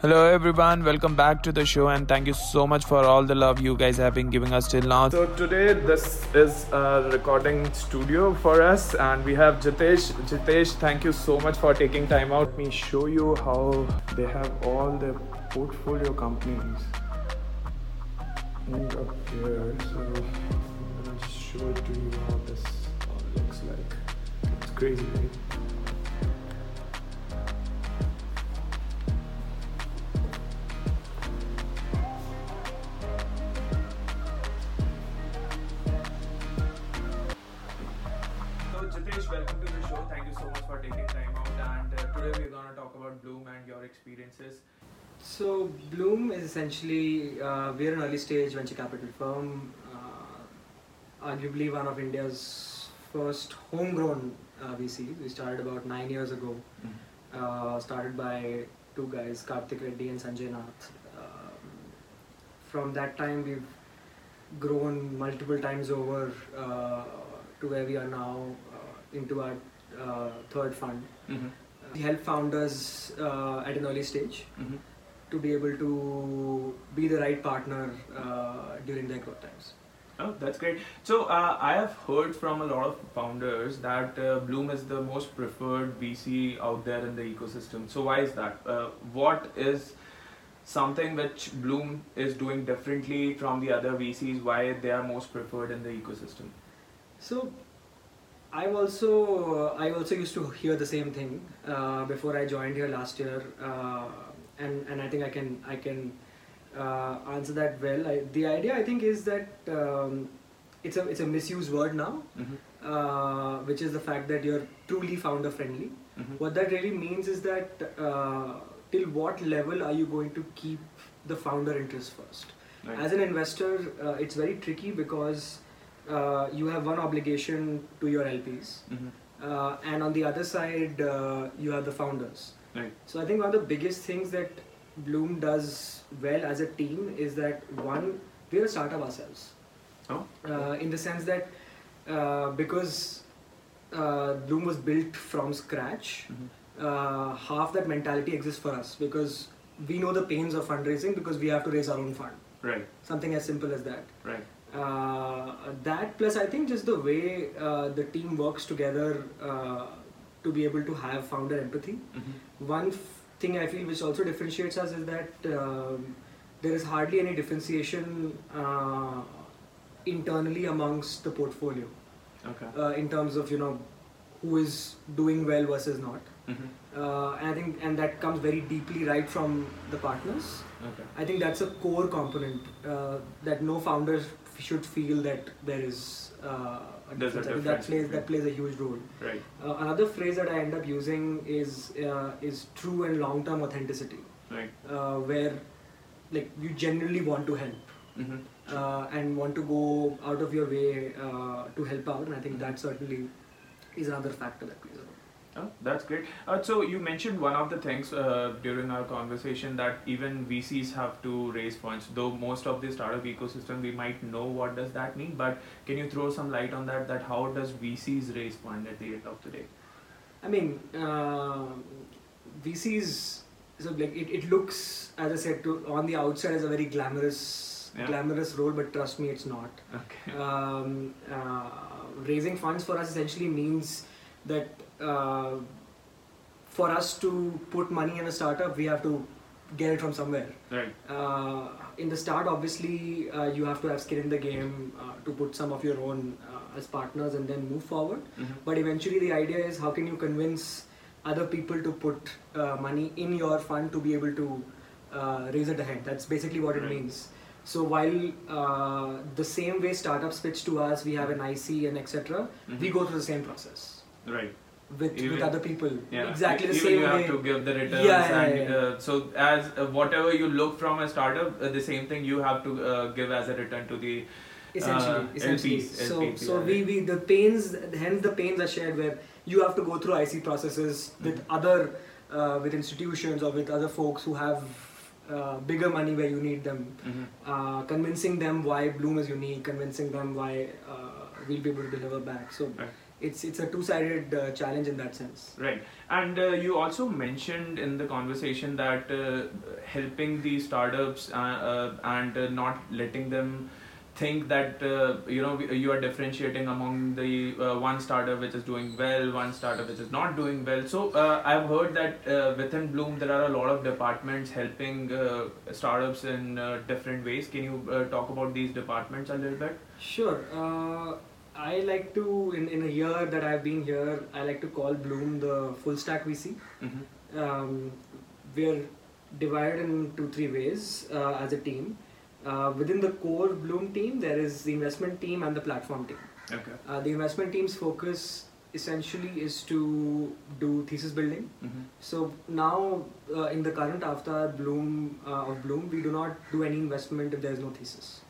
Hello everyone, welcome back to the show and thank you so much for all the love you guys have been giving us till now. So today this is a recording studio for us and we have Jitesh. Jitesh, thank you so much for taking time out. Let me show you how they have all their portfolio companies in up here. So I'm gonna show it to you how this all looks like. It's crazy, right? So welcome to the show. Thank you so much for taking time out. And uh, today we're gonna talk about Blume and your experiences. So Blume is essentially uh, we're an early stage venture capital firm, uh, arguably one of India's first homegrown uh, VCs. We started about nine years ago. Uh, started by two guys, Karthik Reddy and Sanjay Nath. Um, from that time, we've grown multiple times over uh, to where we are now into our uh, third fund. Mm-hmm. We help founders uh, at an early stage Mm-hmm. to be able to be the right partner uh, during their growth times. Oh, that's great. So uh, I have heard from a lot of founders that uh, Blume is the most preferred VC out there in the ecosystem. So why is that? Uh, what is something which Blume is doing differently from the other VCs? Why they are most preferred in the ecosystem? So, I've also I also used to hear the same thing uh, before I joined here last year, uh, and and I think I can I can uh, answer that well. I, the idea I think is that um, it's a it's a misused word now, Mm-hmm. uh, which is the fact that you're truly founder friendly. Mm-hmm. What that really means is that uh, till what level are you going to keep the founder interest first? Right. As an investor, uh, it's very tricky because uh, you have one obligation to your LPs, Mm-hmm. uh, and on the other side, uh, you have the founders. Right. So I think one of the biggest things that Blume does well as a team is that one, we're a startup ourselves. Oh. Uh, in the sense that uh, because uh, Blume was built from scratch, Mm-hmm. uh, half that mentality exists for us because we know the pains of fundraising because we have to raise our own fund. Right. Something as simple as that. Right. Uh, that plus, I think just the way uh, the team works together uh, to be able to have founder empathy. Mm-hmm. One f- thing I feel which also differentiates us is that um, there is hardly any differentiation uh, internally amongst the portfolio Okay. uh, in terms of you know who is doing well versus not. Mm-hmm. Uh, and I think and that comes very deeply right from the partners. Okay. I think that's a core component uh, that no founder f- should feel that there is uh, a There's a difference. I think that plays that plays a huge role. Right. Uh, another phrase that I end up using is uh, is true and long term authenticity, Right. uh, where like you genuinely want to help Mm-hmm. uh, and want to go out of your way uh, to help out, and I think that certainly is another factor that plays a role. Oh, that's great. Uh, so you mentioned one of the things uh, during our conversation that even VCs have to raise funds. Though most of the startup ecosystem, we might know what does that mean. But can you throw some light on that? That how does VCs raise fund at the end of the day? I mean, uh, VCs. So like it, it looks, as I said, to, on the outside as a very glamorous, Yeah. glamorous role, but trust me, it's not. Okay. um, uh, raising funds for us essentially means that uh, for us to put money in a startup, we have to get it from somewhere. Right. Uh, in the start, obviously, uh, you have to have skin in the game uh, to put some of your own uh, as partners and then move forward. Mm-hmm. But eventually, the idea is how can you convince other people to put uh, money in your fund to be able to uh, raise it ahead. That's basically what it means. So while uh, the same way startups pitch to us, we have an IC and etc. We Mhm. go through the same process Right. With with other people. Yeah. Exactly the Even same you way. have to give the returns, Yeah, yeah, and yeah. Uh, so as uh, whatever you look from a startup, uh, the same thing you have to uh, give as a return to the essentially uh, essentially LPs, so LPs, so we, we the pains hence the pains are shared where you have to go through ic processes with Mhm. other uh, with institutions or with other folks who have uh, bigger money where you need them Mhm. uh, convincing them why blume is unique convincing them why uh, we'll be able to deliver back so Right. It's it's a two-sided uh, challenge in that sense. Right, and uh, you also mentioned in the conversation that uh, helping the startups uh, uh, and uh, not letting them think that uh, you know you are differentiating among the uh, one startup which is doing well, one startup which is not doing well. So uh, I've heard that uh, within Blume there are a lot of departments helping uh, startups in uh, different ways. Can you uh, talk about these departments a little bit? Sure. I like to in, in a year that I've been here, I like to call Blume the full stack VC. Mm-hmm. Um, we're divided into three ways uh, as a team. Uh, within the core Blume team, there is the investment team and the platform team. Okay. Uh, the investment team's focus essentially is to do thesis building. Mm-hmm. So now, uh, in the current avatar Blume uh, of Blume, we do not do any investment if there is no thesis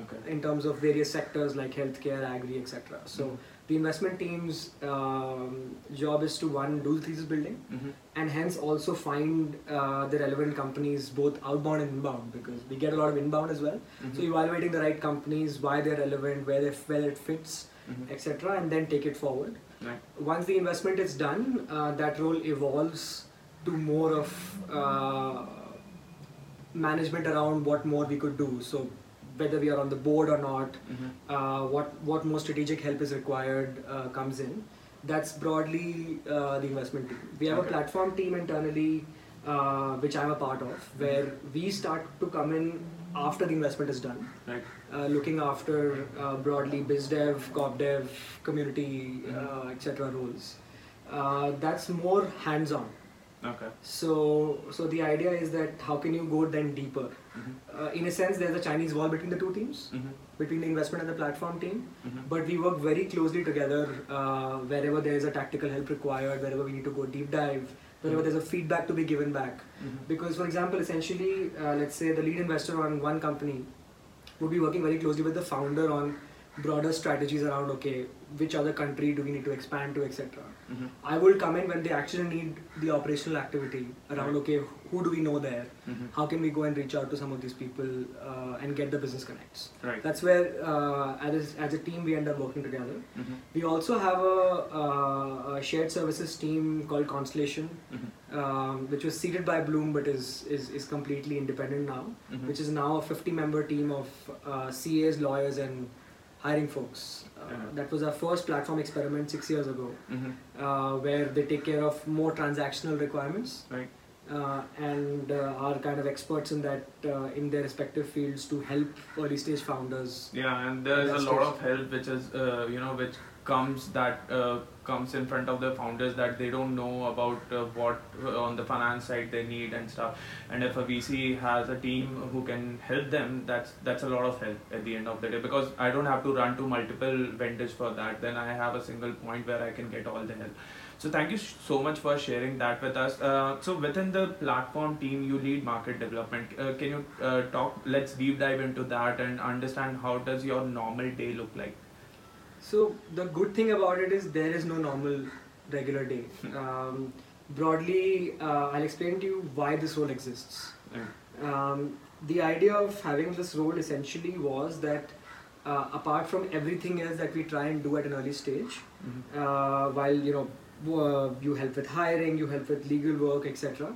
Okay. in terms of various sectors like healthcare, agri, etc. So Mhm. the investment team's um, job is to one do the thesis building Mm-hmm. and hence also find uh, the relevant companies both outbound and inbound because we get a lot of inbound as well. Mm-hmm. So evaluating the right companies, why they're relevant, where they where it fits, Mm-hmm. etc., and then take it forward. Right. Once the investment is done, uh, that role evolves to more of uh, management around what more we could do. So whether we are on the board or not, Mm-hmm. uh, what what more strategic help is required uh, comes in. That's broadly uh, the investment team. We have Okay. a platform team internally, uh, which I'm a part of, where we start to come in after the investment is done, Right. uh, looking after uh, broadly biz dev, corp dev, community, Mhm. uh, etc. roles. Uh, that's more hands-on. Okay. So, so the idea is that how can you go then deeper? Mm-hmm. Uh, in a sense, there's a Chinese wall between the two teams, Mm-hmm. between the investment and the platform team. Mm-hmm. But we work very closely together uh, wherever there is a tactical help required, wherever we need to go deep dive, wherever there's a feedback to be given back. Mm-hmm. Because, for example, essentially, uh, let's say the lead investor on one company would be working very closely with the founder on broader strategies around okay, which other country do we need to expand to, etc. Mm-hmm. I will come in when they actually need the operational activity around Right. okay, who do we know there? Mm-hmm. How can we go and reach out to some of these people uh, and get the business connects? Right. That's where, uh, as, as a team, we end up working together. Mm-hmm. We also have a, uh, a shared services team called Constellation, Mm-hmm. um, which was seeded by Blume but is, is, is completely independent now, Mm-hmm. which is now a 50 member team of uh, CAs, lawyers, and hiring folks. Uh, Yeah. That was our first platform experiment six years ago, Mm-hmm. uh, where they take care of more transactional requirements Right. uh, and uh, are kind of experts in that uh, in their respective fields to help early stage founders. Yeah, and there is a That's lot of help which is uh, you know which comes that uh, comes in front of the founders that they don't know about uh, what uh, on the finance side they need and stuff. And if a VC has a team who can help them, that's that's a lot of help at the end of the day because I don't have to run to multiple vendors for that. Then I have a single point where I can get all the help. So thank you sh- so much for sharing that with us. Uh, so within the platform team, you lead market development. Uh, can you uh, talk? Let's deep dive into that and understand how does your normal day look like. So the good thing about it is there is no normal regular day. Um, broadly, uh, I'll explain to you why this role exists. Um, the idea of having this role essentially was that uh, apart from everything else that we try and do at an early stage, Mm-hmm. uh, while you know uh, you help with hiring, you help with legal work, etc.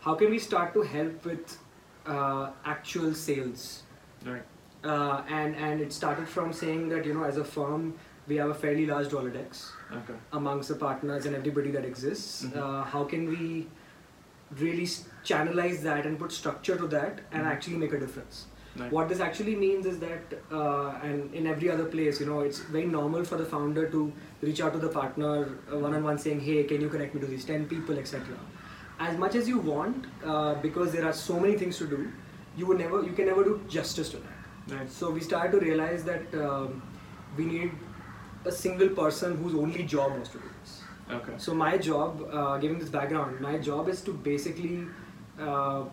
How can we start to help with uh, actual sales? Right. Uh, and and it started from saying that you know as a firm we have a fairly large Rolodex Okay. amongst the partners and everybody that exists. Mhm. Uh, how can we really channelize that and put structure to that and Mhm. actually make a difference? Right. What this actually means is that, uh, and in every other place, you know, it's very normal for the founder to reach out to the partner one on one saying, hey, can you connect me to these 10 people, etc. As much as you want, uh, because there are so many things to do, you would never, you can never do justice to that. Right. So we started to realize that um, we need a single person whose only job was to do this. Okay. So my job, uh, giving this background, my job is to basically uh,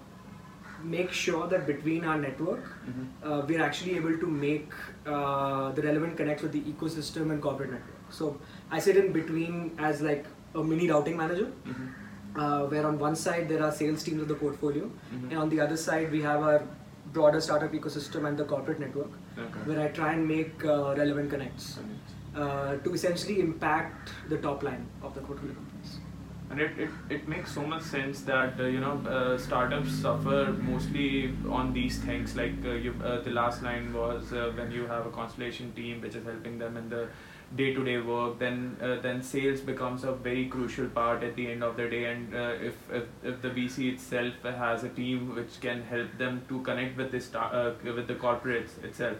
make sure that between our network, Mm-hmm. uh, we're actually able to make uh, the relevant connects with the ecosystem and corporate network. So I sit in between as like a mini routing manager, Mm-hmm. uh, where on one side there are sales teams of the portfolio, Mhm. and on the other side we have our broader startup ecosystem and the corporate network, Okay. where I try and make uh, relevant connects. Uh, to essentially impact the top line of the portfolio companies. And it, it, it makes so much sense that uh, you know uh, startups suffer mostly on these things. Like uh, you, uh, the last line was uh, when you have a constellation team which is helping them in the day-to-day work, then uh, then sales becomes a very crucial part at the end of the day. And if, if if the VC itself has a team which can help them to connect with the star, with the corporates itself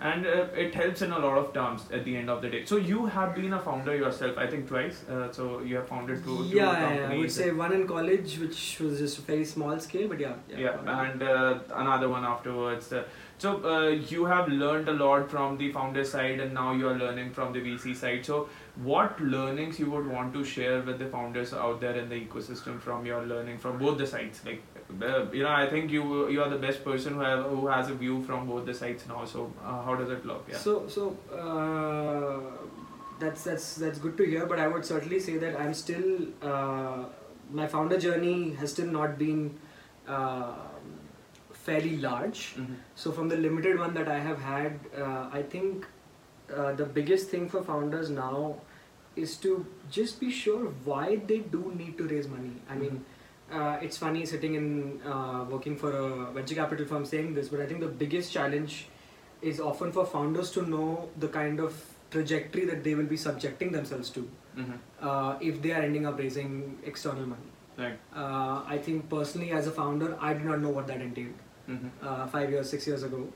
and uh, it helps in a lot of terms at the end of the day. So you have been a founder yourself, I think twice. Uh, so you have founded two, yeah, two companies. Yeah, I would say one in college, which was just a very small scale, but yeah. Yeah, yeah and uh, another one afterwards. Uh, so uh, you have learned a lot from the founder side, and now you are learning from the VC side. So what learnings you would want to share with the founders out there in the ecosystem from your learning from both the sides? Like you know, I think you you are the best person who have who has a view from both the sides now. So uh, how does it look? Yeah. So so uh, that's that's that's good to hear. But I would certainly say that I'm still uh, my founder journey has still not been uh, fairly large. Mm-hmm. So from the limited one that I have had, uh, I think the biggest thing for founders now is to just be sure why they do need to raise money. I mean. Mm-hmm uh, it's funny sitting in uh, working for a venture capital firm saying this, but I think the biggest challenge is often for founders to know the kind of trajectory that they will be subjecting themselves to mm-hmm. uh, if they are ending up raising external money. Right. Uh, I think personally, as a founder, I did not know what that entailed mm-hmm. Uh, five years, six years ago.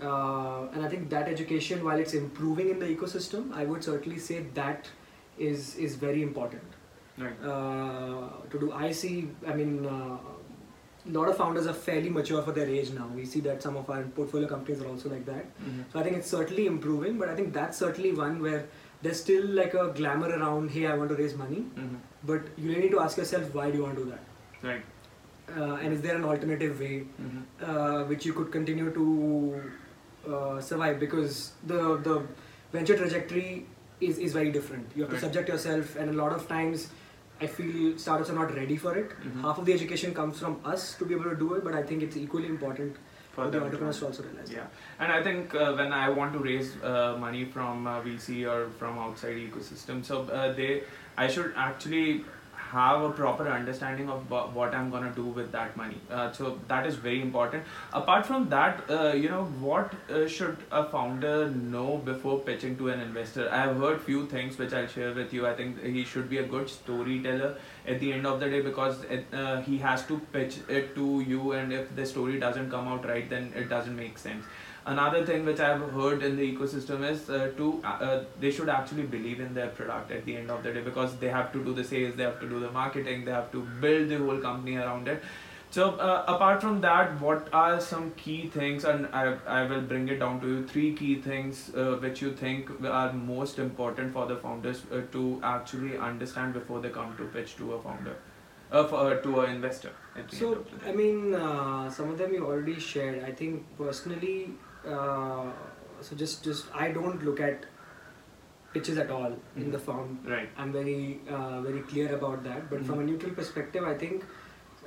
Uh, and I think that education, while it's improving in the ecosystem, I would certainly say that is is very important. Right. Uh, to do IC, I mean, uh, a lot of founders are fairly mature for their age now. We see that some of our portfolio companies are also like that. Mm-hmm. So I think it's certainly improving, but I think that's certainly one where there's still like a glamour around, hey, I want to raise money. Mm-hmm. But you really need to ask yourself, why do you want to do that? Right. Uh, and is there an alternative way mm-hmm. uh, which you could continue to uh, survive? Because the the venture trajectory is, is very different. You have right. to subject yourself, and a lot of times I feel startups are not ready for it. Mm-hmm. Half of the education comes from us to be able to do it, but I think it's equally important for, the entrepreneurs to also realize. Yeah, and I think uh, when I want to raise uh, money from uh, VC or from outside ecosystem, so uh, they, I should actually have a proper understanding of what I'm gonna do with that money. Uh, so that is very important. Apart from that, uh, you know, what uh, should a founder know before pitching to an investor? I have heard few things which I'll share with you. I think he should be a good storyteller at the end of the day because it, uh, he has to pitch it to you, and if the story doesn't come out right, then it doesn't make sense another thing which I've heard in the ecosystem is uh, to uh, uh, they should actually believe in their product at the end of the day because they have to do the sales, they have to do the marketing, they have to build the whole company around it. So uh, apart from that, what are some key things, and I, I will bring it down to you, three key things uh, which you think are most important for the founders uh, to actually understand before they come to pitch to a founder, uh, for, to an investor. So I mean, some of them you already shared. I think personally, uh, so just just I don't look at pitches at all mm-hmm. in the firm. Right. I'm very uh, very clear about that. But mm-hmm. from a neutral perspective, I think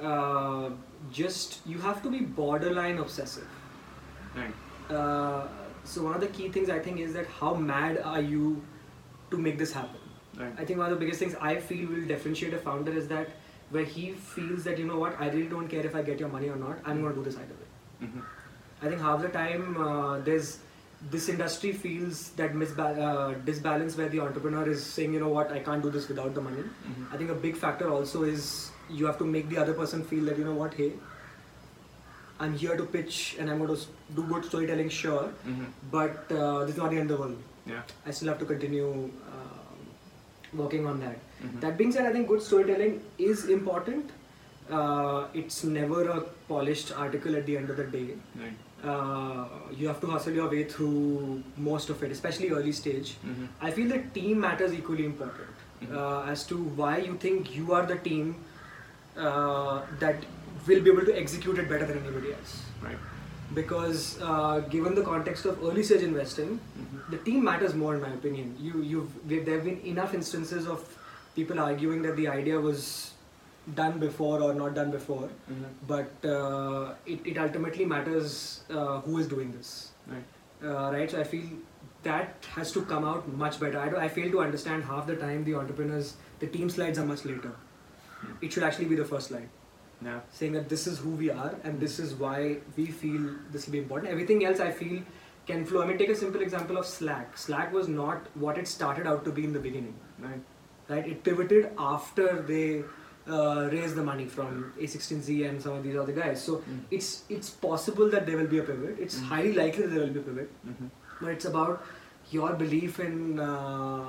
uh, just you have to be borderline obsessive. Right. Uh, so one of the key things I think is that how mad are you to make this happen? Right. I think one of the biggest things I feel will differentiate a founder is that where he feels that you know what I really don't care if I get your money or not. I'm mm-hmm. going to do this either way. I think half the time uh, there's this industry feels that misba- uh, disbalance where the entrepreneur is saying, you know what, I can't do this without the money. Mm-hmm. I think a big factor also is you have to make the other person feel that, you know what, hey, I'm here to pitch and I'm going to do good storytelling, sure, mm-hmm. but uh, this is not the end of the world. Yeah. I still have to continue uh, working on that. Mm-hmm. That being said, I think good storytelling is important. Uh, it's never a polished article at the end of the day. Right uh, you have to hustle your way through most of it, especially early stage. Mm-hmm. I feel that team matters equally important mm-hmm. uh, as to why you think you are the team uh, that will be able to execute it better than anybody else. Right. Because uh, given the context of early stage investing, mm-hmm. the team matters more, in my opinion. You, you've there have been enough instances of people arguing that the idea was done before or not done before mm-hmm. but uh, it, it ultimately matters uh, who is doing this right uh, right so i feel that has to come out much better. I, do, I fail to understand half the time the entrepreneurs, the team slides are much later. It should actually be the first slide, Yeah. saying that this is who we are and this is why we feel this will be important. Everything else I feel can flow. I mean, take a simple example of Slack. Slack was not what it started out to be in the beginning, Right. right? It pivoted after they uh, raised the money from A16Z and some of these other guys. So Mm. it's it's possible that there will be a pivot. It's Mhm. highly likely that there will be a pivot Mm-hmm. but it's about your belief in uh,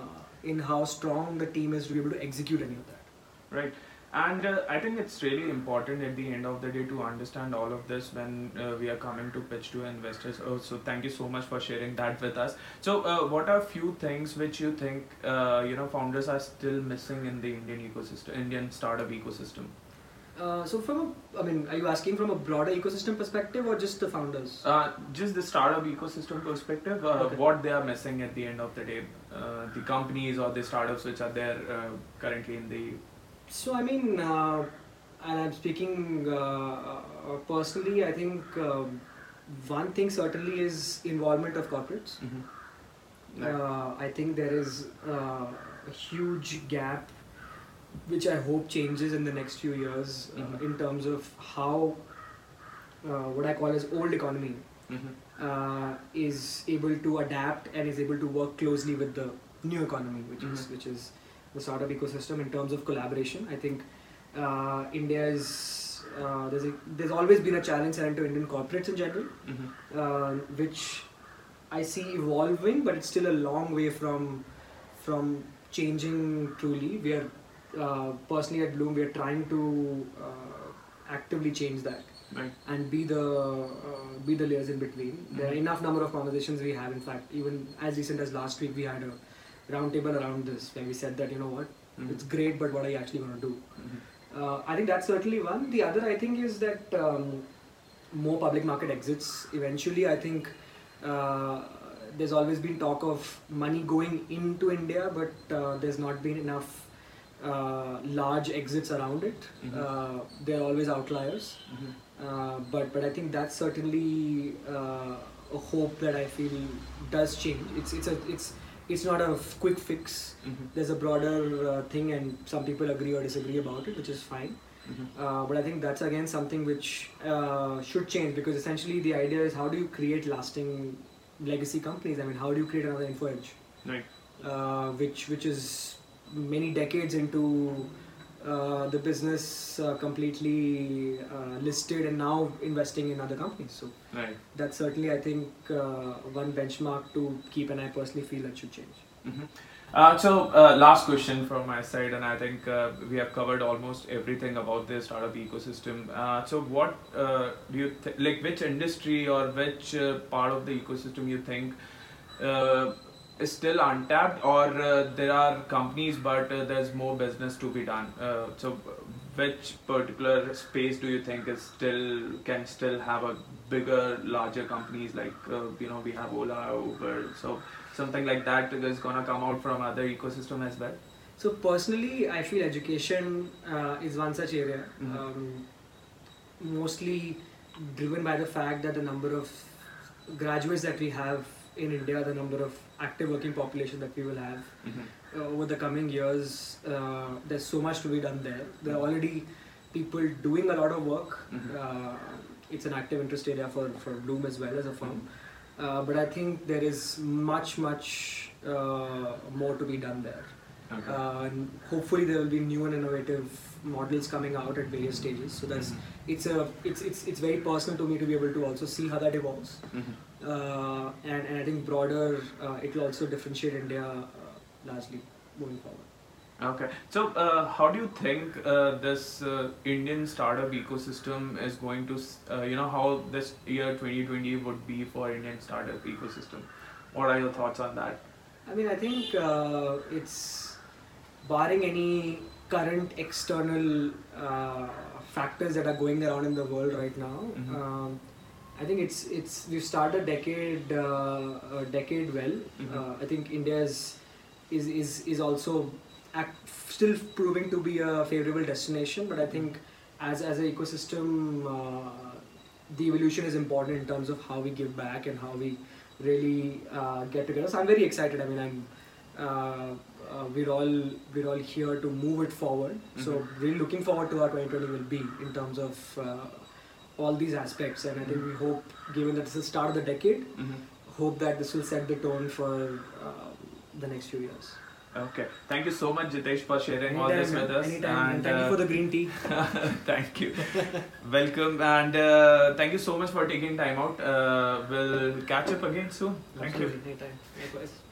in how strong the team is to be able to execute any of that. Right. And uh, I think it's really important at the end of the day to understand all of this when uh, we are coming to pitch to investors. Oh, so thank you so much for sharing that with us. So, uh, what are few things which you think uh, you know founders are still missing in the Indian ecosystem, Indian startup ecosystem? Uh, so from a, I mean, are you asking from a broader ecosystem perspective or just the founders? Uh, just the startup ecosystem perspective, uh, Okay. what they are missing at the end of the day, uh, the companies or the startups which are there uh, currently in the. So I mean, uh, and I'm speaking uh, uh, personally. I think um, one thing certainly is involvement of corporates. Right. Uh, I think there is uh, a huge gap, which I hope changes in the next few years uh, Mhm. in terms of how uh, what I call as old economy Mhm. uh, is able to adapt and is able to work closely with the new economy, which is Mhm. which is the startup ecosystem in terms of collaboration. I think uh, India is uh, there's a, there's always been a challenge around to Indian corporates in general Mhm. uh, which I see evolving, but it's still a long way from from changing truly. We are uh, personally at Blume, we are trying to uh, actively change that Right. and be the uh, be the layers in between. There are Mhm. enough number of conversations we have. In fact, even as recent as last week, we had a roundtable around this where we said that you know what, Mhm. it's great, but what are you actually going to do? Mhm. Uh, I think that's certainly one. The other, I think, is that um, more public market exits. Eventually, I think uh, there's always been talk of money going into India, but uh, there's not been enough uh, large exits around it. Mhm. Uh, there are always outliers, Mhm. uh, but but I think that's certainly uh, a hope that I feel does change. It's it's a it's it's not a quick fix Mhm. there's a broader uh, thing and some people agree or disagree about it which is fine Mhm. uh, but i think that's again something which uh, should change because essentially the idea is how do you create lasting legacy companies i mean how do you create another info edge Right. uh, which which is many decades into uh, the business uh, completely uh, listed and now investing in other companies so Right. that's certainly i think uh, one benchmark to keep and i personally feel that should change Mhm. Uh, so, uh, last question from my side, and I think uh, we have covered almost everything about the startup ecosystem. Uh, so, what uh, do you th- like? Which industry or which uh, part of the ecosystem you think uh, is still untapped, or uh, there are companies but uh, there's more business to be done? Uh, so, which particular space do you think is still can still have a bigger, larger companies like uh, you know we have Ola, Uber, so something like that is gonna come out from other ecosystem as well. So personally, I feel education uh, is one such area, Mhm. um, mostly driven by the fact that the number of graduates that we have in India, the number of active working population that we will have uh, over the coming years, uh, there's so much to be done there. There are already people doing a lot of work. Mhm. Uh, it's an active interest area for, for Blume as well as a firm. Uh, but I think there is much, much uh, more to be done there. Okay. Uh, and hopefully there will be new and innovative models coming out at various stages. So that's Mhm. it's a it's it's it's very personal to me to be able to also see how that evolves. Uh, and, and I think broader uh, it will also differentiate India uh, largely moving forward. Okay. So, uh, how do you think uh, this uh, Indian startup ecosystem is going to, uh, you know, how this year 2020 would be for Indian startup ecosystem? What are your thoughts on that? I mean, I think uh, it's barring any current external uh, factors that are going around in the world right now. Mhm. Um, I think it's it's we've started a decade uh, a decade well. Mhm. Uh, I think India is is is, is also act, still proving to be a favorable destination, but I think as as an ecosystem, uh, the evolution is important in terms of how we give back and how we really uh, get together. So I'm very excited. I mean, I'm uh, uh, we're all we're all here to move it forward. So Mhm. really looking forward to how 2020 will be in terms of uh, all these aspects. And I think we hope, given that this is the start of the decade, Mhm. hope that this will set the tone for uh, the next few years. Okay. Thank you so much, Jitesh, for sharing all this with us. Anytime. And, thank uh, you for the green tea. thank you. Welcome and uh, thank you so much for taking time out. Uh, we'll catch up again soon. Thank you. Absolutely. Anytime. Likewise.